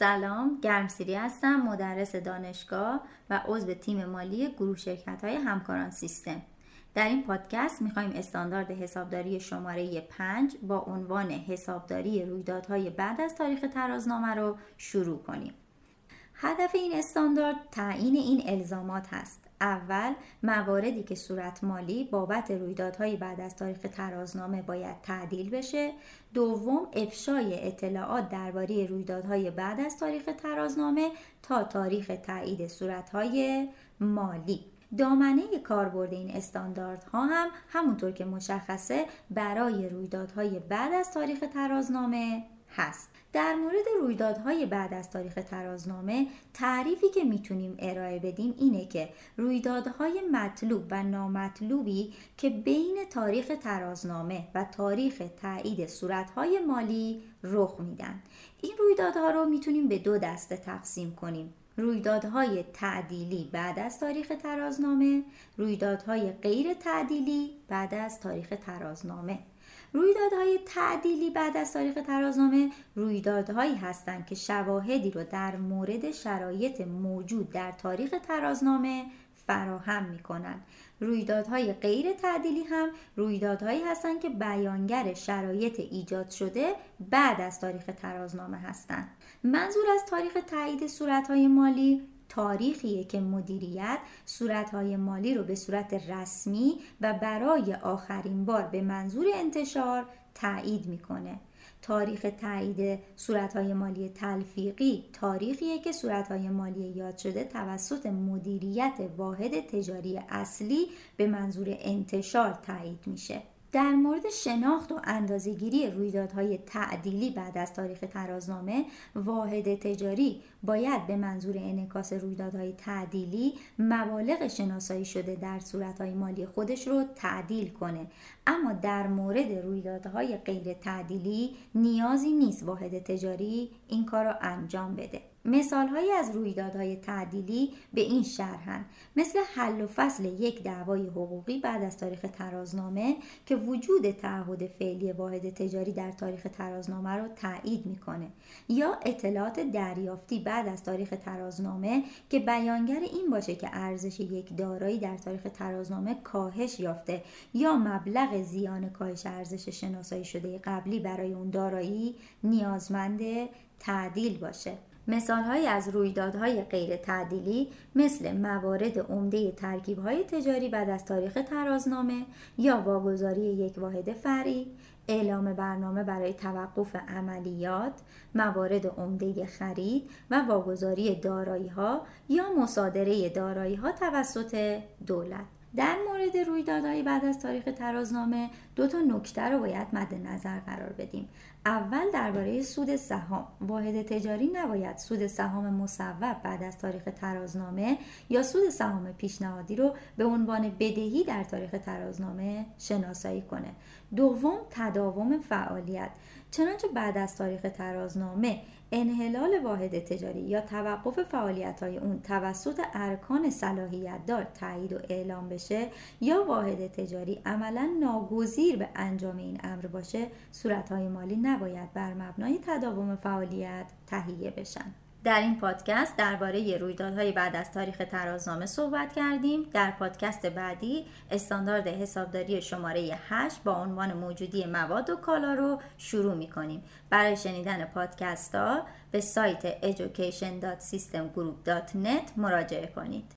سلام گرمسیری هستم مدرس دانشگاه و عضو تیم مالی گروه شرکت های همکاران سیستم. در این پادکست می‌خوایم استاندارد حسابداری شماره 5 با عنوان حسابداری رویدادهای بعد از تاریخ ترازنامه رو شروع کنیم. هدف این استاندارد تعیین این الزامات هست. اول مواردی که صورت مالی بابت رویدادهای بعد از تاریخ ترازنامه باید تعدیل بشه. دوم افشای اطلاعات درباره رویدادهای بعد از تاریخ ترازنامه تا تاریخ تایید صورتهای مالی. دامنه کاربرد این استانداردها هم همونطور که مشخصه برای رویدادهای بعد از تاریخ ترازنامه هست. در مورد رویدادهای بعد از تاریخ ترازنامه تعریفی که می‌تونیم ارائه بدیم اینه که رویدادهای مطلوب و نامطلوبی که بین تاریخ ترازنامه و تاریخ تایید صورتهای مالی رخ میدن. این رویدادها رو می‌تونیم به دو دسته تقسیم کنیم. رویدادهای تعدیلی بعد از تاریخ ترازنامه رویدادهای غیر تعدیلی بعد از تاریخ ترازنامه. رویدادهای تعدیلی بعد از تاریخ ترازنامه رویدادهایی هستند که شواهدی رو در مورد شرایط موجود در تاریخ ترازنامه فراهم می کنند. رویدادهای غیر تعدیلی هم رویدادهایی هستند که بیانگر شرایط ایجاد شده بعد از تاریخ ترازنامه هستند. منظور از تاریخ تایید صورتهای مالی تاریخیه که مدیریت صورتهای مالی رو به صورت رسمی و برای آخرین بار به منظور انتشار تایید می‌کنه تاریخ تایید صورتهای مالی تلفیقی تاریخیه که صورتهای مالی یاد شده توسط مدیریت واحد تجاری اصلی به منظور انتشار تایید میشه. در مورد شناخت و اندازهگیری رویدادهای تعدیلی بعد از تاریخ ترازنامه واحد تجاری باید به منظور انعکاس رویدادهای تعدیلی مبالغ شناسایی شده در صورتهای مالی خودش رو تعدیل کنه. اما در مورد رویدادهای غیر تعدیلی نیازی نیست واحد تجاری این کار رو انجام بده. مثالهایی از رویدادهای تعدیلی به این شرحن مثل حل و فصل یک دعوای حقوقی بعد از تاریخ ترازنامه که وجود تعهد فعلی واحد تجاری در تاریخ ترازنامه رو تایید می‌کنه یا اطلاعات دریافتی بعد از تاریخ ترازنامه که بیانگر این باشه که ارزش یک دارایی در تاریخ ترازنامه کاهش یافته یا مبلغ زیان کاهش ارزش شناسایی شده قبلی برای اون دارایی نیازمند تعدیل باشه. مثال از رویدادهای غیر تعدیلی مثل موارد عمده ترکیب تجاری بعد از تاریخ ترازنامه یا واگذاری یک واحد فرعی اعلام برنامه برای توقف عملیات، موارد عمده خرید و واگذاری دارایی ها یا مصادره دارایی ها توسط دولت. در مورد رویدادهای بعد از تاریخ ترازنامه دو تا نکته رو باید مد نظر قرار بدیم. اول درباره سود سهام. واحد تجاری نباید سود سهام مصوب بعد از تاریخ ترازنامه یا سود سهام پیشنهادی رو به عنوان بدهی در تاریخ ترازنامه شناسایی کنه. دوم تداوم فعالیت. چنانچه بعد از تاریخ ترازنامه انحلال واحد تجاری یا توقف فعالیت های اون توسط ارکان صلاحیت دار تایید و اعلام بشه. یا واحد تجاری عملا ناگزیر به انجام این امر باشه صورت های مالی نباید بر مبنای تداوم فعالیت تهیه بشن. در این پادکست درباره رویدادهای بعد از تاریخ ترازنامه صحبت کردیم. در پادکست بعدی استاندارد حسابداری شماره 8 با عنوان موجودی مواد و کالا رو شروع می کنیم برای شنیدن پادکست ها به سایت education.systemgroup.net مراجعه کنید.